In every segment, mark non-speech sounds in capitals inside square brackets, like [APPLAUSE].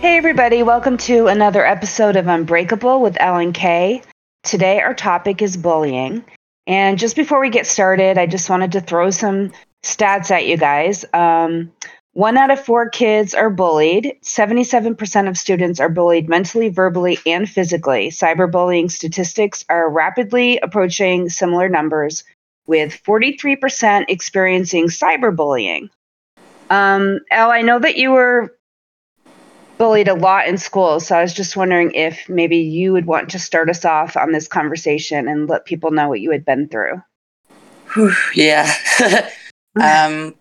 Hey, everybody, welcome to another episode of Unbreakable with Elle and Kay. Today, our topic is bullying. And just before we get started, I just wanted to throw some stats at you guys. Um, one out of four kids are bullied. 77% of students are bullied mentally, verbally, and physically. Cyberbullying statistics are rapidly approaching similar numbers, with 43% experiencing cyberbullying. Um, Elle, I know that you were bullied a lot in school, so I was just wondering if maybe you would want to start us off on this conversation and let people know what you had been through. yeah. [LAUGHS] um,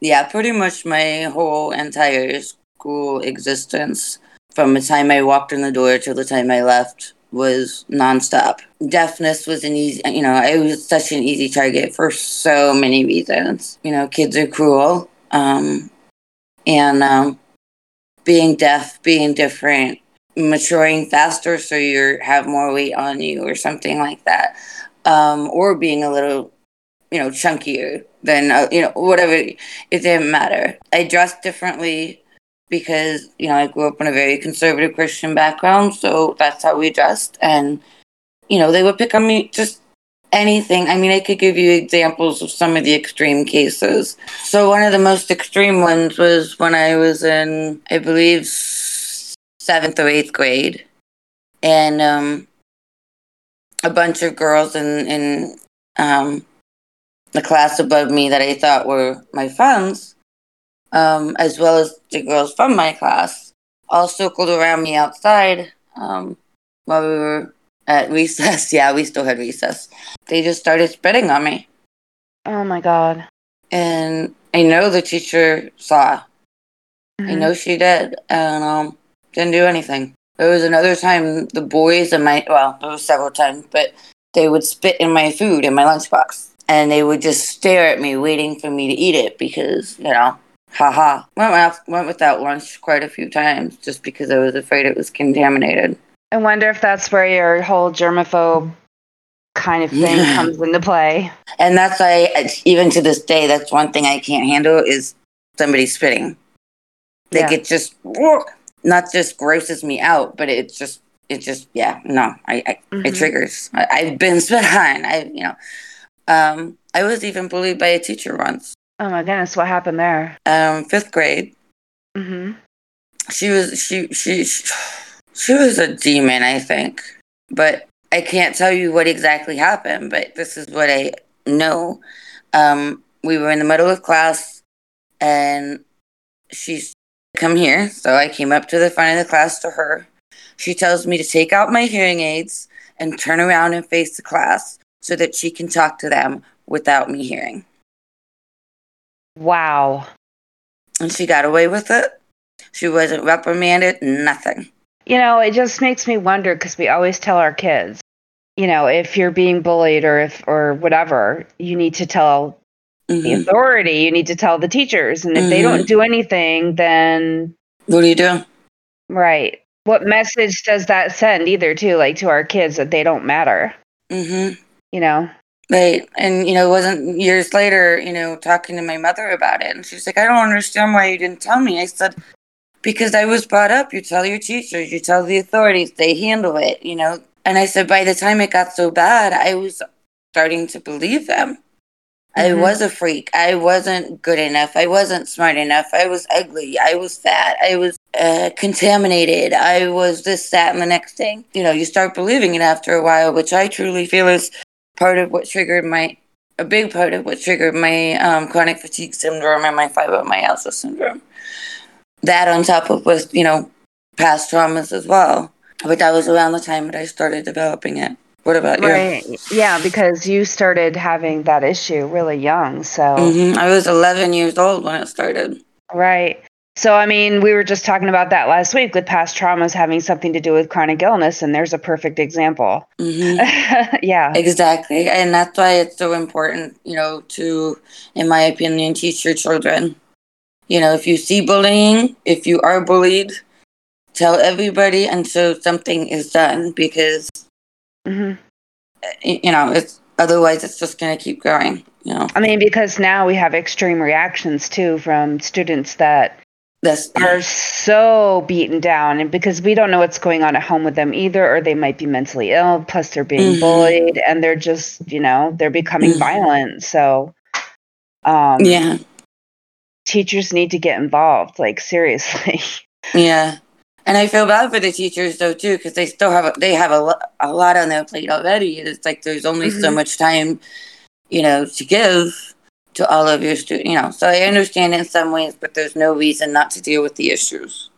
yeah, pretty much my whole entire school existence from the time I walked in the door to the time I left was nonstop. Deafness was an easy, you know, I was such an easy target for so many reasons. You know, kids are cruel. Um, and um, being deaf, being different, maturing faster so you have more weight on you or something like that. Um, or being a little, you know, chunkier than, uh, you know, whatever. It didn't matter. I dressed differently because you know I grew up in a very conservative Christian background, so that's how we dressed. And you know they would pick on me just anything. I mean, I could give you examples of some of the extreme cases. So one of the most extreme ones was when I was in, I believe, seventh or eighth grade, and um, a bunch of girls in in um, the class above me that I thought were my friends um, as well as the girls from my class, all circled around me outside um, while we were at recess. [LAUGHS] yeah, we still had recess. They just started spitting on me. Oh my god. And I know the teacher saw. Mm-hmm. I know she did, and um, didn't do anything. There was another time the boys and my well, there was several times, but they would spit in my food in my lunchbox, and they would just stare at me, waiting for me to eat it because you know haha. Went, went without lunch quite a few times just because I was afraid it was contaminated. I wonder if that's where your whole germaphobe kind of thing comes into play. And that's why, even to this day, that's one thing I can't handle is somebody spitting. Like yeah. it just not just grosses me out, but it just it just yeah no I, I mm-hmm. it triggers. I, have been [LAUGHS] spit on. I you know um I was even bullied by a teacher once. Oh my goodness, what happened there? Um, fifth grade. Mm-hmm. She was she she she was a demon, I think. But I can't tell you what exactly happened, but this is what I know. Um, we were in the middle of class and she's come here. So I came up to the front of the class to her. She tells me to take out my hearing aids and turn around and face the class so that she can talk to them without me hearing. Wow. And she got away with it. She wasn't reprimanded, nothing. You know, it just makes me wonder because we always tell our kids, you know, if you're being bullied or if or whatever, you need to tell mm-hmm. the authority, you need to tell the teachers. And if mm-hmm. they don't do anything, then what do you do? Right. What message does that send either to like to our kids that they don't matter? Mm-hmm. You know? Right. And, you know, it wasn't years later, you know, talking to my mother about it. And she's like, I don't understand why you didn't tell me. I said, because I was brought up, you tell your teachers, you tell the authorities, they handle it, you know. And I said, by the time it got so bad, I was starting to believe them. Mm-hmm. I was a freak. I wasn't good enough. I wasn't smart enough. I was ugly. I was fat. I was uh, contaminated. I was this, that, and the next thing. You know, you start believing it after a while, which I truly feel is part of what triggered my a big part of what triggered my um, chronic fatigue syndrome and my fibromyalgia syndrome. That on top of with you know past traumas as well. But that was around the time that I started developing it. What about you? Right. Yeah, because you started having that issue really young. So mm-hmm. I was 11 years old when it started. Right. So, I mean, we were just talking about that last week with past traumas having something to do with chronic illness, and there's a perfect example. Mm-hmm. [LAUGHS] yeah. Exactly. And that's why it's so important, you know, to, in my opinion, teach your children. You know, if you see bullying, if you are bullied, tell everybody until something is done because, mm-hmm. you know, it's otherwise it's just going to keep going. You know? I mean, because now we have extreme reactions too from students that That's are so beaten down and because we don't know what's going on at home with them either or they might be mentally ill plus they're being Mhm. bullied and they're just you know they're becoming Mhm. violent so um yeah, teachers need to get involved like seriously [LAUGHS] yeah. And I feel bad for the teachers though too, because they still have a, they have a, lo- a lot on their plate already. It's like there's only so Mhm. much time, you know, to give to all of your students. You know, so I understand in some ways, but there's no reason not to deal with the issues.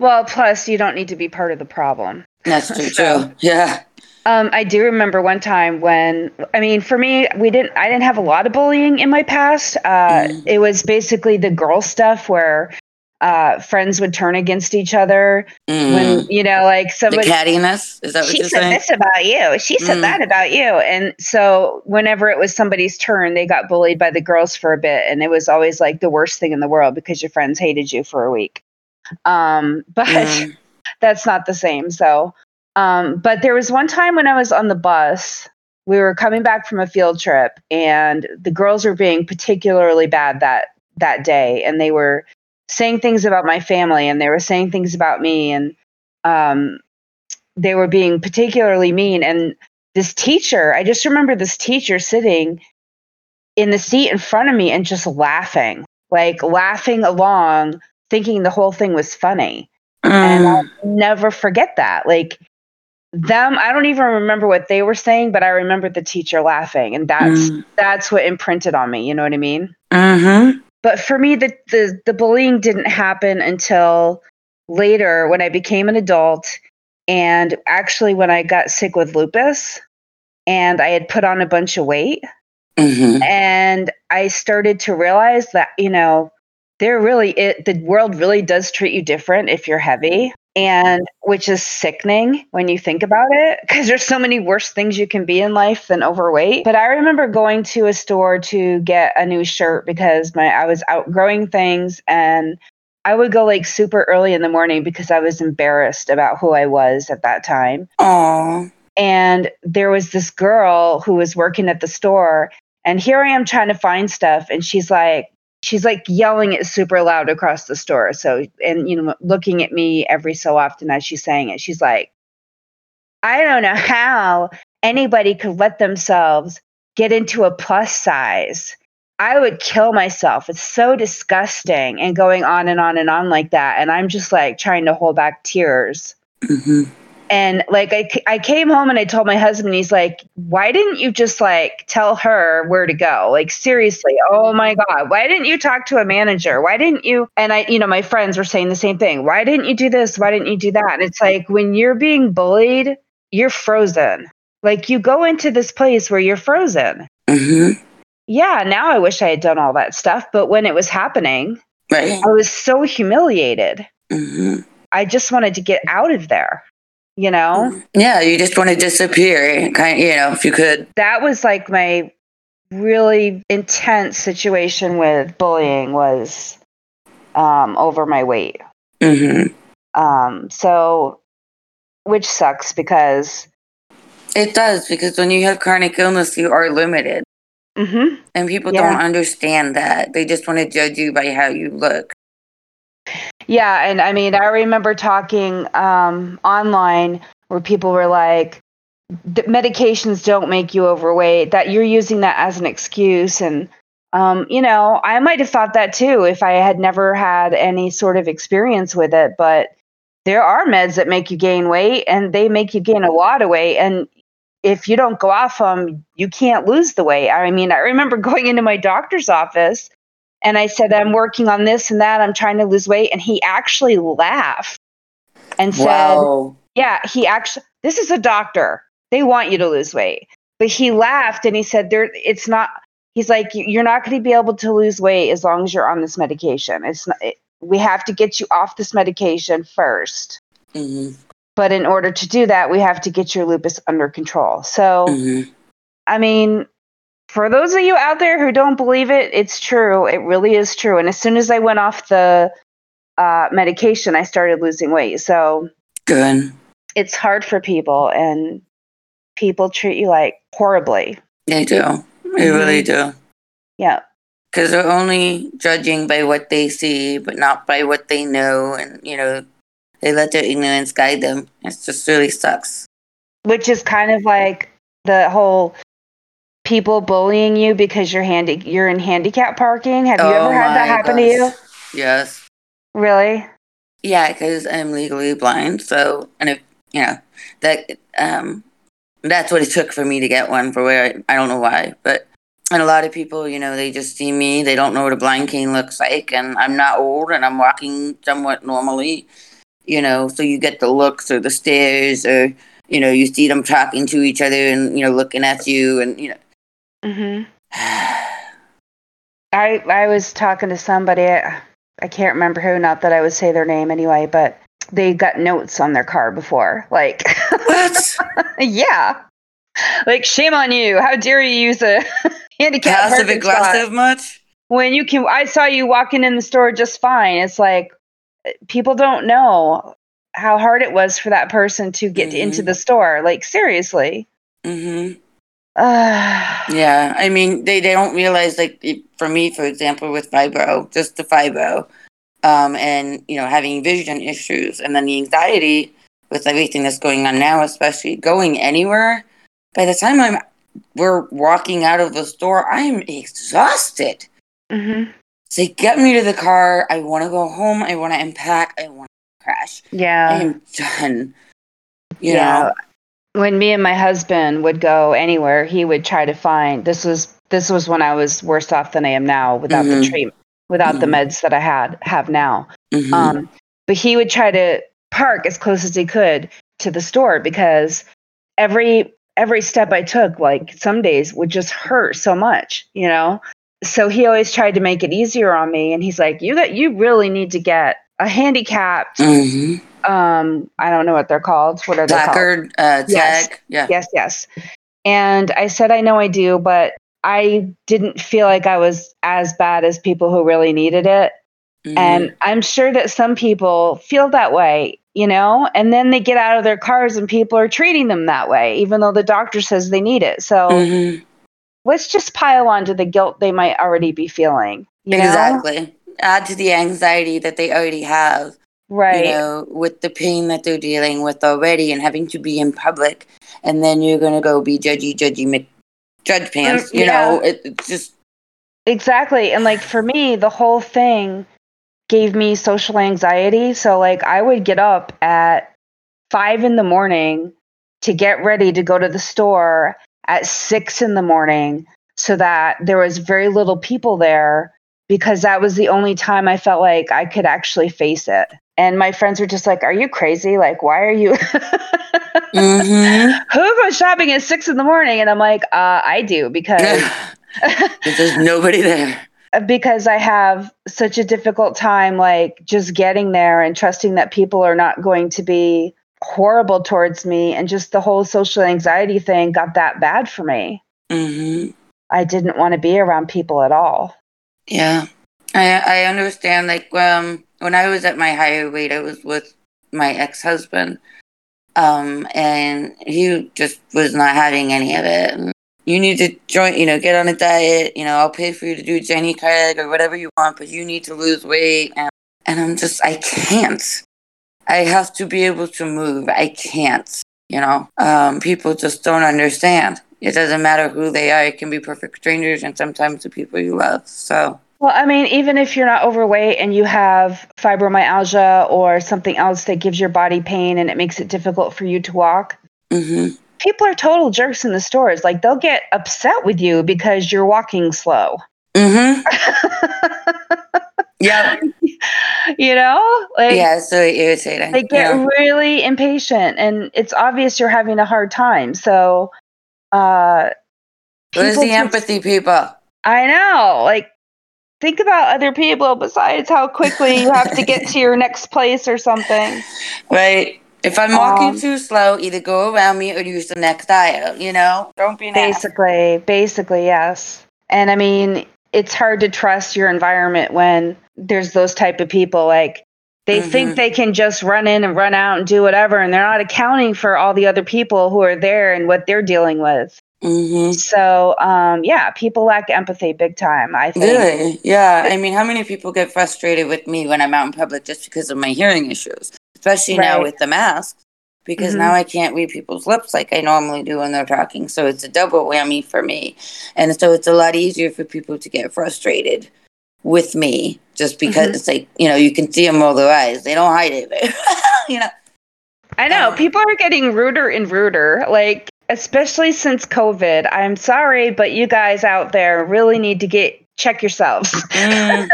well plus you don't need to be part of the problem That's true [LAUGHS] So- too. Yeah. Um, I do remember one time when I mean, for me, we didn't. I didn't have a lot of bullying in my past. Uh, Mm. It was basically the girl stuff where uh, friends would turn against each other Mm. when you know, like somebody the cattiness is that what She you're said saying? this about you. She said Mm. that about you. And so, whenever it was somebody's turn, they got bullied by the girls for a bit, and it was always like the worst thing in the world because your friends hated you for a week. Um, [LAUGHS] but Mm. that's not the same. So, um, but there was one time when I was on the bus. We were coming back from a field trip, and the girls were being particularly bad that that day, and they were saying things about my family, and they were saying things about me, and um, they were being particularly mean. And this teacher, I just remember this teacher sitting in the seat in front of me and just laughing, like laughing along, thinking the whole thing was funny and Mm. I'll never forget that. Like them, I don't even remember what they were saying, but I remember the teacher laughing, and that's Mm. that's what imprinted on me. You know what I mean? Mhm. But for me, the the the bullying didn't happen until later when I became an adult, and actually when I got sick with lupus, and I had put on a bunch of weight, Mhm. and I started to realize that you know there really it the world really does treat you different if you're heavy and which is sickening when you think about it because there's so many worse things you can be in life than overweight but i remember going to a store to get a new shirt because my i was outgrowing things and i would go like super early in the morning because i was embarrassed about who i was at that time Aw. and there was this girl who was working at the store and here i am trying to find stuff and she's like she's like yelling it super loud across the store so and you know looking at me every so often as she's saying it. She's like i don't know how anybody could let themselves get into a plus size. I would kill myself. It's so disgusting and going on and on and on like that and i'm just like trying to hold back tears. Mhm. And like I, I came home and I told my husband, and he's like, why didn't you just like tell her where to go? Like, seriously, oh my God, why didn't you talk to a manager? Why didn't you? And I, you know, my friends were saying the same thing. Why didn't you do this? Why didn't you do that? And it's like when you're being bullied, you're frozen. Like you go into this place where you're frozen. Mhm. Yeah, now I wish I had done all that stuff. But when it was happening, Right. I was so humiliated. Mhm. I just wanted to get out of there, you know? Yeah, you just want to disappear, kind. You know, if you could. that was like my really intense situation with bullying was um, over my weight. Mm-hmm. Um, so, which sucks because, It does because when you have chronic illness, you are limited, mm-hmm. and people Yeah. don't understand that. They just want to judge you by how you look. Yeah, and I mean, I remember talking um, online where people were like, "The medications don't make you overweight, that you're using that as an excuse. And, um, you know, I might have thought that too if I had never had any sort of experience with it. But there are meds that make you gain weight and they make you gain a lot of weight. And if you don't go off them, you can't lose the weight. I mean, I remember [LAUGHS] going into my doctor's office and I said, I'm working on this and that. I'm trying to lose weight. And he actually laughed and said, Wow. yeah, he actually, this is a doctor. They want you to lose weight. But he laughed and he said, there, it's not, he's like, "You- you're not going to be able to lose weight as long as you're on this medication. It's not, it, we have to get you off this medication first. hmm But in order to do that, we have to get your lupus under control. So, hmm I mean, for those of you out there who don't believe it, it's true. It really is true. And as soon as I went off the uh, medication, I started losing weight. So, Good. it's hard for people and people treat you like horribly. They do. They really do. Yeah. because they're only judging by what they see, but not by what they know, and you know, they let their ignorance guide them. It just really sucks. Which is kind of like the whole people bullying you because you're handy you're in handicap parking. Have you Oh ever had that happen to you? Yes. Really? Yeah, because I'm legally blind. So, and if you know that, um, that's what it took for me to get one. For where I, I don't know why, but and a lot of people, you know, they just see me. They don't know what a blind cane looks like, and I'm not old, and I'm walking somewhat normally. You know, so you get the looks or the stares, or you know, you see them talking to each other and you know looking at you, and you know. Mhm. [SIGHS] I I was talking to somebody I can't remember who, not that I would say their name anyway, but they got notes on their car before. Like what? [LAUGHS] yeah. Like shame on you. How dare you use a [LAUGHS] handicap Passive aggressive much? when you can I saw you walking in the store just fine. It's like people don't know how hard it was for that person to get into Mhm. the store. Like seriously. Mm-hmm. Uh, [SIGHS] Yeah, I mean, they, they don't realize, like, it- for me, for example, with fibro, just the fibro, um, and, you know, having vision issues, and then the anxiety with everything that's going on now, especially going anywhere, by the time I'm, we're walking out of the store, I'm exhausted. Mm-hmm. Say, get me to the car. I want to go home. I want to unpack. I want to crash. Yeah. I am done. You yeah. know? When me and my husband would go anywhere, he would try to find this was this was when I was worse off than I am now without the Mhm. treatment without the Mhm. meds that I had have now. Mhm. Um but he would try to park as close as he could to the store because every every step I took like some days would just hurt so much, you know? So he always tried to make it easier on me and he's like, "You got you really need to get a handicapped Mhm. Um I don't know what they're called. What are they called? Uh, Yes. tag. Yeah. Yes, yes. And I said, I know I do, but I didn't feel like I was as bad as people who really needed it. Mhm. And I'm sure that some people feel that way, you know, and then they get out of their cars and people are treating them that way, even though the doctor says they need it. So Mhm. let's just pile on to the guilt they might already be feeling. You know? Exactly. Add to the anxiety that they already have, Right. you know, with the pain that they're dealing with already and having to be in public. And then you're going to go be judgy, judgy, Mc- judge pants. Mm, you yeah. know, it, it's just, Exactly. And like for me, the whole thing gave me social anxiety. So like I would get up at five in the morning to get ready to go to the store at six in the morning so that there was very little people there because that was the only time I felt like I could actually face it. And my friends were just like, Are you crazy? Like, why are you hmm [LAUGHS] who goes shopping at six in the morning? And I'm like, uh, I do because [LAUGHS] there's nobody there. [LAUGHS] because I have such a difficult time like just getting there and trusting that people are not going to be horrible towards me and just the whole social anxiety thing got that bad for me. hmm I didn't want to be around people at all. Yeah. I, I understand. Like, um, when I was at my higher weight, I was with my ex husband. Um, and he just was not having any of it. And you need to join, you know, get on a diet. You know, I'll pay for you to do Jenny Craig or whatever you want, but you need to lose weight. And, and I'm just, I can't. I have to be able to move. I can't, you know. Um, people just don't understand. It doesn't matter who they are. It can be perfect strangers and sometimes the people you love. So, Well, I mean, even if you're not overweight and you have fibromyalgia or something else that gives your body pain and it makes it difficult for you to walk, hmm people are total jerks in the stores. Like they'll get upset with you because you're walking slow. hmm [LAUGHS] Yeah. you know? Like yeah, it's really irritating. they get yeah. really impatient and it's obvious you're having a hard time. So uh Where's the empathy, people? I know. Like think about other people besides how quickly you have to get to your [LAUGHS] next place or something. Right? If I'm walking Um, too slow, either go around me or use the next aisle, you know? Don't be an ass. Basically, basically, yes. And I mean, it's hard to trust your environment when there's those type of people. Like they Mhm. think they can just run in and run out and do whatever, and they're not accounting for all the other people who are there and what they're dealing with. Hmm So, um, yeah, people lack empathy big time, I think. Really? Yeah. I mean, how many people get frustrated with me when I'm out in public just because of my hearing issues? Especially now with the mask, because Mhm. now I can't read people's lips like I normally do when they're talking. So it's a double whammy for me. And so it's a lot easier for people to get frustrated with me just because Mhm. it's like, you know, you can see them roll their eyes. They don't hide it. [LAUGHS] you know? I know Um, people are getting ruder and ruder, like especially since COVID. I'm sorry, but you guys out there really need to get check yourselves. Mm.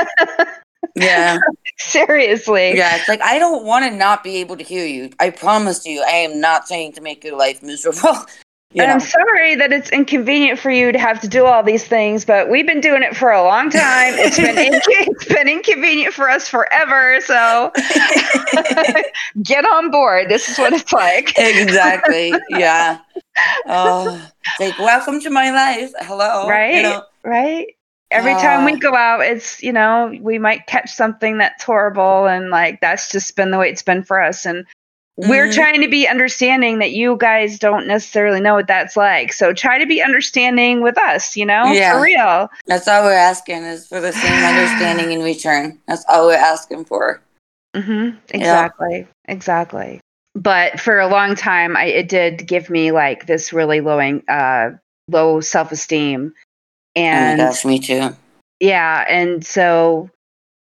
[LAUGHS] yeah. Seriously. Yeah, it's like I don't want to not be able to hear you. I promise you, I am not saying to make your life miserable. And know, I'm sorry that it's inconvenient for you to have to do all these things, but we've been doing it for a long time. It's been [LAUGHS] inc- it's been inconvenient for us forever. So [LAUGHS] get on board. This is what it's like. exactly. Yeah. Oh, like welcome to my life. Hello. Right? You know. Right? Every time we Ah. go out, it's, you know, we might catch something that's horrible. And like, that's just been the way it's been for us. And we're Mhm. trying to be understanding that you guys don't necessarily know what that's like. So try to be understanding with us, you know, Yeah. for real. That's all we're asking is for the same [SIGHS] understanding in return. That's all we're asking for. hmm Exactly. Exactly. But for a long time, I, it did give me like this really lowing, uh, low self esteem. And oh gosh, me too. yeah. And so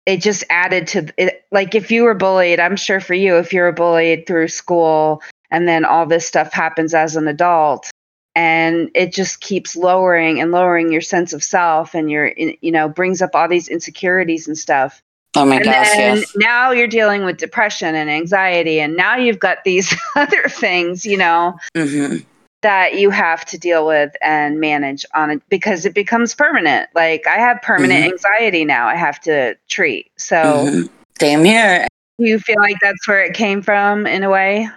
it just added to it. Like if you were bullied, I'm sure for you, if you were bullied through school and then all this stuff happens as an adult and it just keeps lowering and lowering your sense of self and your, you know, brings up all these insecurities and stuff. Oh my and gosh, yes. now you're dealing with depression and anxiety and now you've got these [LAUGHS] other things you know hmm that you have to deal with and manage on it because it becomes permanent like i have permanent Mhm. anxiety now i have to treat so hmm Same here. do you feel like that's where it came from in a way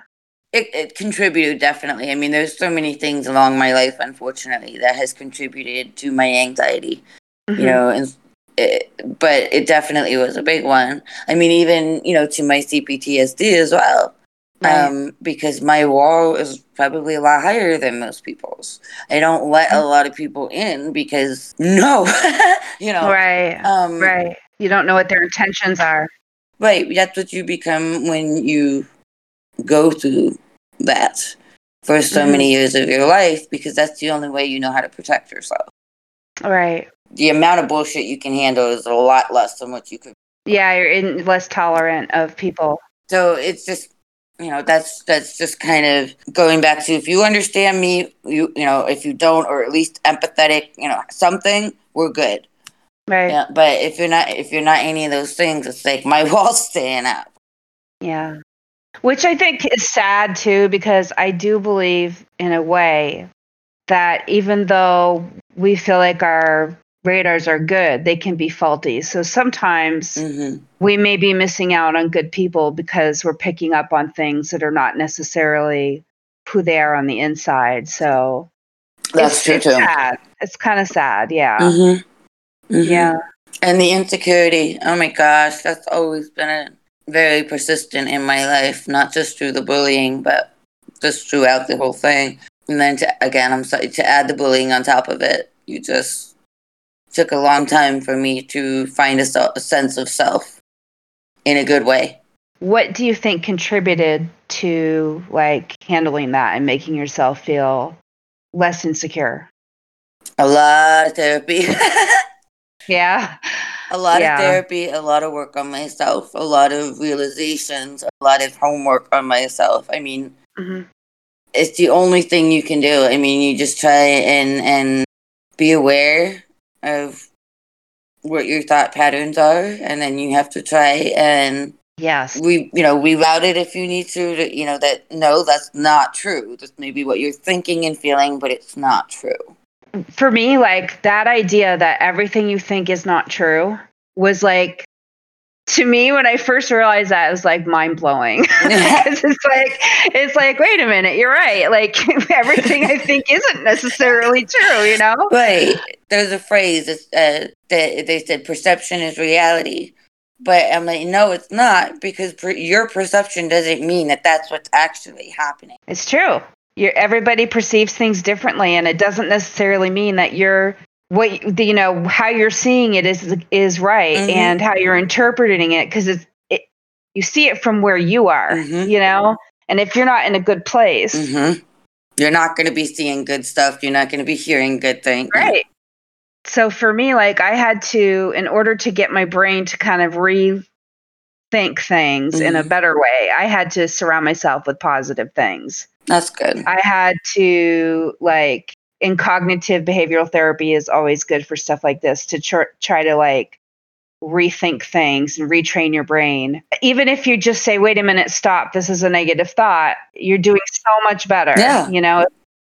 It, it contributed definitely. I mean, there's so many things along my life, unfortunately, that has contributed to my anxiety. Mhm. you know and it, but it definitely was a big one i mean even you know to my cptsd as well Right. um because my wall is probably a lot higher than most people's. I don't let a lot of people in because no [LAUGHS] you know right. um right. You don't know what their intentions are. right that's what you become when you go through that for so Mhm. many years of your life because that's the only way you know how to protect yourself. Right. The amount of bullshit you can handle is a lot less than what you could yeah you're in, less tolerant of people. So it's just you know that's that's just kind of going back to if you understand me you you know if you don't or at least empathetic you know something we're good. Right. Yeah but if you're not if you're not any of those things it's like my [LAUGHS] wall's staying up. Yeah. Which I think is sad too, because I do believe in a way that even though we feel like our radars are good, they can be faulty. So sometimes hmm we may be missing out on good people because we're picking up on things that are not necessarily who they are on the inside. So that's true too sad. It's kind of sad. Yeah. hmm Yeah. and the insecurity oh my gosh that's always been a very persistent in my life not just through the bullying but just throughout the whole thing and then to, again i'm sorry to add the bullying on top of it you just took a long time for me to find a, a sense of self in a good way What do you think contributed to like handling that and making yourself feel less insecure? a lot of therapy [LAUGHS] Yeah. a lot Yeah. of therapy a lot of work on myself a lot of realizations a lot of homework on myself i mean hmm it's the only thing you can do. I mean, you just try and and be aware of what your thought patterns are, and then you have to try and Yes. we you know reroute it if you need to. to you know that no, that's not true. That's maybe what you're thinking and feeling, but it's not true. For me, like that idea that everything you think is not true was like, to me, when I first realized that, it was like mind blowing. [LAUGHS] [LAUGHS] it's like, it's like, wait a minute, you're right. Like [LAUGHS] everything I think isn't necessarily true, you know? Right. There's a phrase uh, that they said perception is reality. But I'm like, no, it's not because per- your perception doesn't mean that that's what's actually happening. It's true. you're, everybody perceives things differently, and it doesn't necessarily mean that you're what you know how you're seeing it is is right Mhm. and how you're interpreting it because it's it, you see it from where you are Mhm. you know and if you're not in a good place hmm You're not going to be seeing good stuff. You're not going to be hearing good things. right so for me like i had to in order to get my brain to kind of rethink things in a Mhm. better way i had to surround myself with positive things That's good. I had to like in cognitive behavioral therapy is always good for stuff like this to tr- try to like rethink things and retrain your brain. Even if you just say, "Wait a minute, stop. This is a negative thought." You're doing so much better. Yeah. You know.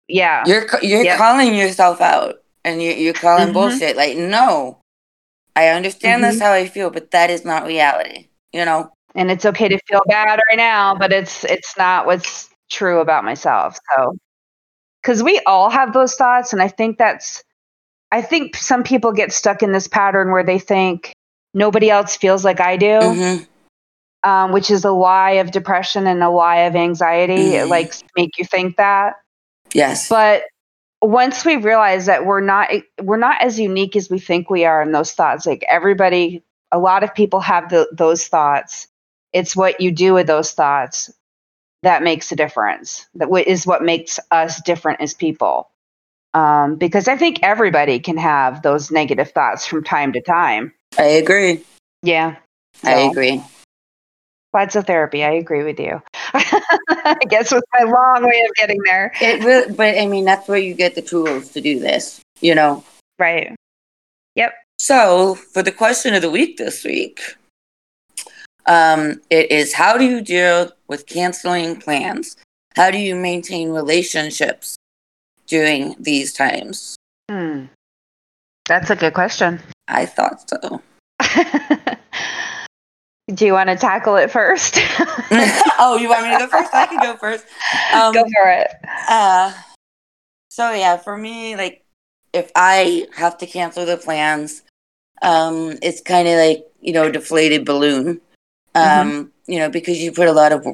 Yeah. You're you're Yep. calling yourself out, and you're you're calling Mhm. bullshit. Like, no, I understand Mm-hmm. that's how I feel, but that is not reality. You know. and it's okay to feel bad right now, but it's it's not what's true about myself. So cuz we all have those thoughts and I think that's I think some people get stuck in this pattern where they think nobody else feels like I do, hmm um, which is a lie of depression and a lie of anxiety. It Mhm. likes to make you think that. Yes. But once we realize that we're not we're not as unique as we think we are in those thoughts, like everybody, a lot of people have the, those thoughts. It's what you do with those thoughts that makes a difference. That is what makes us different as people. Um, because I think everybody can have those negative thoughts from time to time. I agree. Yeah. I So, agree. Lots of therapy. I agree with you. [LAUGHS] I guess with my long way of getting there. It really, but I mean, that's where you get the tools to do this. You know. Right. Yep. So, for the question of the week this week, um, it is how do you deal with canceling plans? How do you maintain relationships during these times? Hmm. That's a good question. I thought so. [LAUGHS] Do you want to tackle it first? [LAUGHS] oh, you want me to go first? I can go first. [LAUGHS] Um, Go for it. Uh, so yeah, for me, like if I have to cancel the plans, um, it's kind of like you know deflated balloon. Um, you know because you put a lot of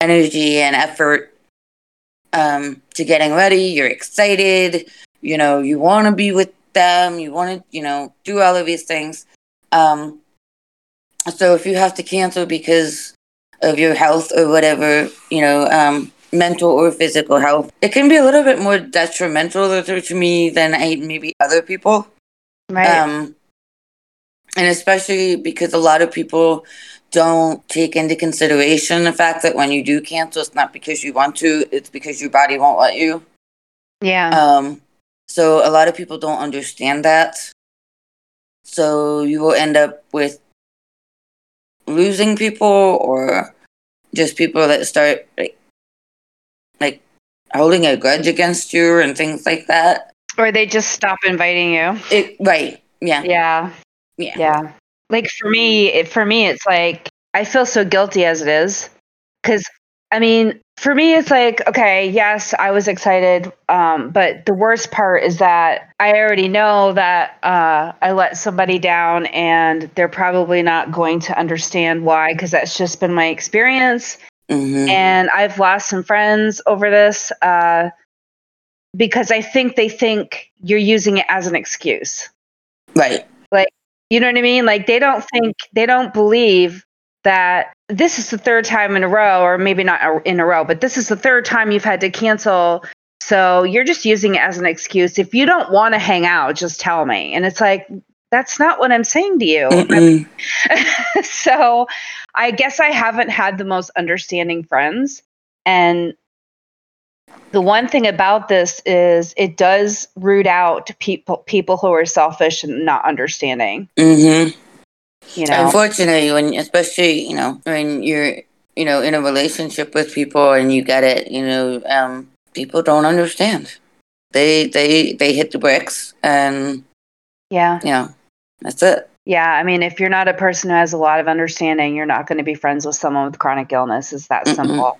energy and effort um to getting ready. You're excited. You know you want to be with them. You want to you know do all of these things. Um, so if you have to cancel because of your health or whatever, you know, um, mental or physical health, it can be a little bit more detrimental to, to me than I, maybe other people. Right. Um, and especially because a lot of people don't take into consideration the fact that when you do cancel, it's not because you want to, it's because your body won't let you. yeah. Um, so a lot of people don't understand that. So you will end up with losing people or just people that start like like holding a grudge against you and things like that. or they just stop inviting you. It right. Yeah. Yeah. Yeah. Yeah. Like for me, it, for me, it's like I feel so guilty as it is. Cause I mean, for me, it's like, okay, yes, I was excited. Um, but the worst part is that I already know that uh, I let somebody down and they're probably not going to understand why, because that's just been my experience. hmm And I've lost some friends over this uh, because I think they think you're using it as an excuse. Right. You know what I mean? Like they don't think they don't believe that this is the third time in a row, or maybe not in a row, but this is the third time you've had to cancel. So you're just using it as an excuse. If you don't want to hang out, just tell me. And it's like, that's not what I'm saying to you. [LAUGHS] So I guess I haven't had the most understanding friends. And the one thing about this is it does root out people people who are selfish and not understanding. Mm-hmm. You know. Unfortunately, when especially you know when you're you know in a relationship with people and you get it, you know, um, people don't understand. They they they hit the bricks, and Yeah. you know that's it. Yeah. I mean, if you're not a person who has a lot of understanding, you're not going to be friends with someone with chronic illness. Is that simple.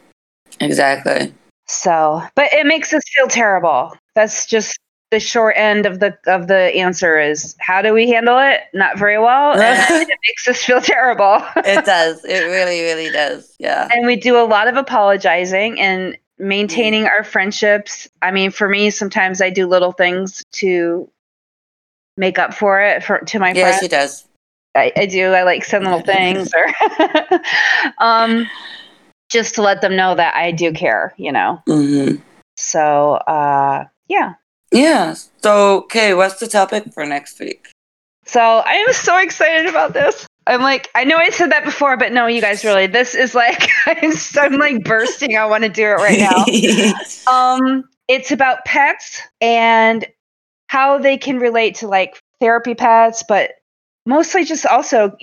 Exactly. So, but it makes us feel terrible. That's just the short end of the of the answer is how do we handle it? Not very well. [LAUGHS] It makes us feel terrible. [LAUGHS] It does. It really, really does. Yeah. and we do a lot of apologizing and maintaining our friendships. I mean, for me, sometimes I do little things to make up for it for to my friends. Yes, she does. I, I do. I like send little [LAUGHS] things or um, just to let them know that I do care, you know. hmm So uh, yeah. Yeah. So, okay, what's the topic for next week? So I am so excited about this. I'm like, I know I said that before, but no, you guys really, this is like, [LAUGHS] I'm, so- I'm like bursting. I want to do it right now. [LAUGHS] Um, it's about pets and how they can relate to like therapy pets, but mostly just also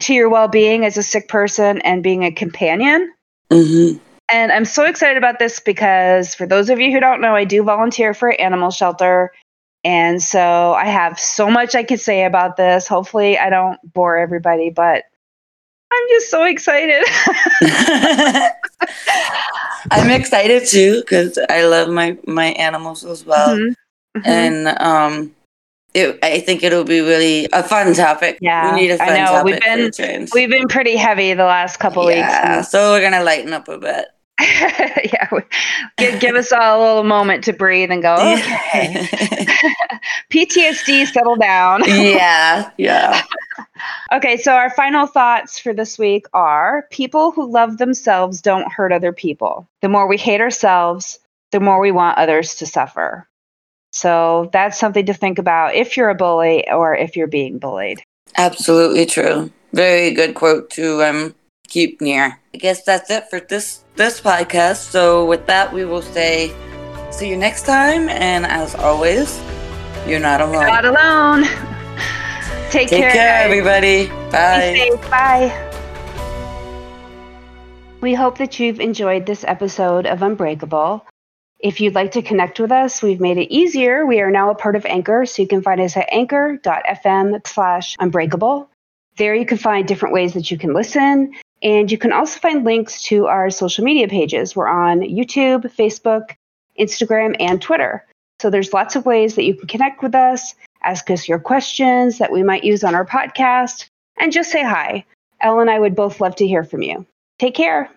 to your well-being as a sick person and being a companion. Hmm And I'm so excited about this because for those of you who don't know, I do volunteer for an animal shelter. And so I have so much I could say about this. Hopefully I don't bore everybody, but I'm just so excited. [LAUGHS] I'm excited too because I love my my animals as well, Mhm. Mhm. and um, it, I think it'll be really a fun topic. Yeah, we need a I fun know. topic We've been-. We've been pretty heavy the last couple yeah, weeks. so we're gonna lighten up a bit. [LAUGHS] yeah, we- give, give us all a little moment to breathe and go, okay. [LAUGHS] [LAUGHS] PTSD, settle down. yeah, yeah. Okay, so our final thoughts for this week are people who love themselves don't hurt other people. The more we hate ourselves, the more we want others to suffer. So that's something to think about if you're a bully or if you're being bullied. Absolutely true. Very good quote to um keep near. I guess that's it for this this podcast. So with that we will say see you next time and as always, you're not alone. Not alone. [LAUGHS] Take, Take care, care, everybody. Bye. Be safe. Bye. We hope that you've enjoyed this episode of Unbreakable. If you'd like to connect with us, we've made it easier. We are now a part of Anchor, so you can find us at anchor.fm slash unbreakable. There you can find different ways that you can listen, and you can also find links to our social media pages. We're on YouTube, Facebook, Instagram, and Twitter. So there's lots of ways that you can connect with us, ask us your questions that we might use on our podcast, and just say hi. Elle and I would both love to hear from you. Take care.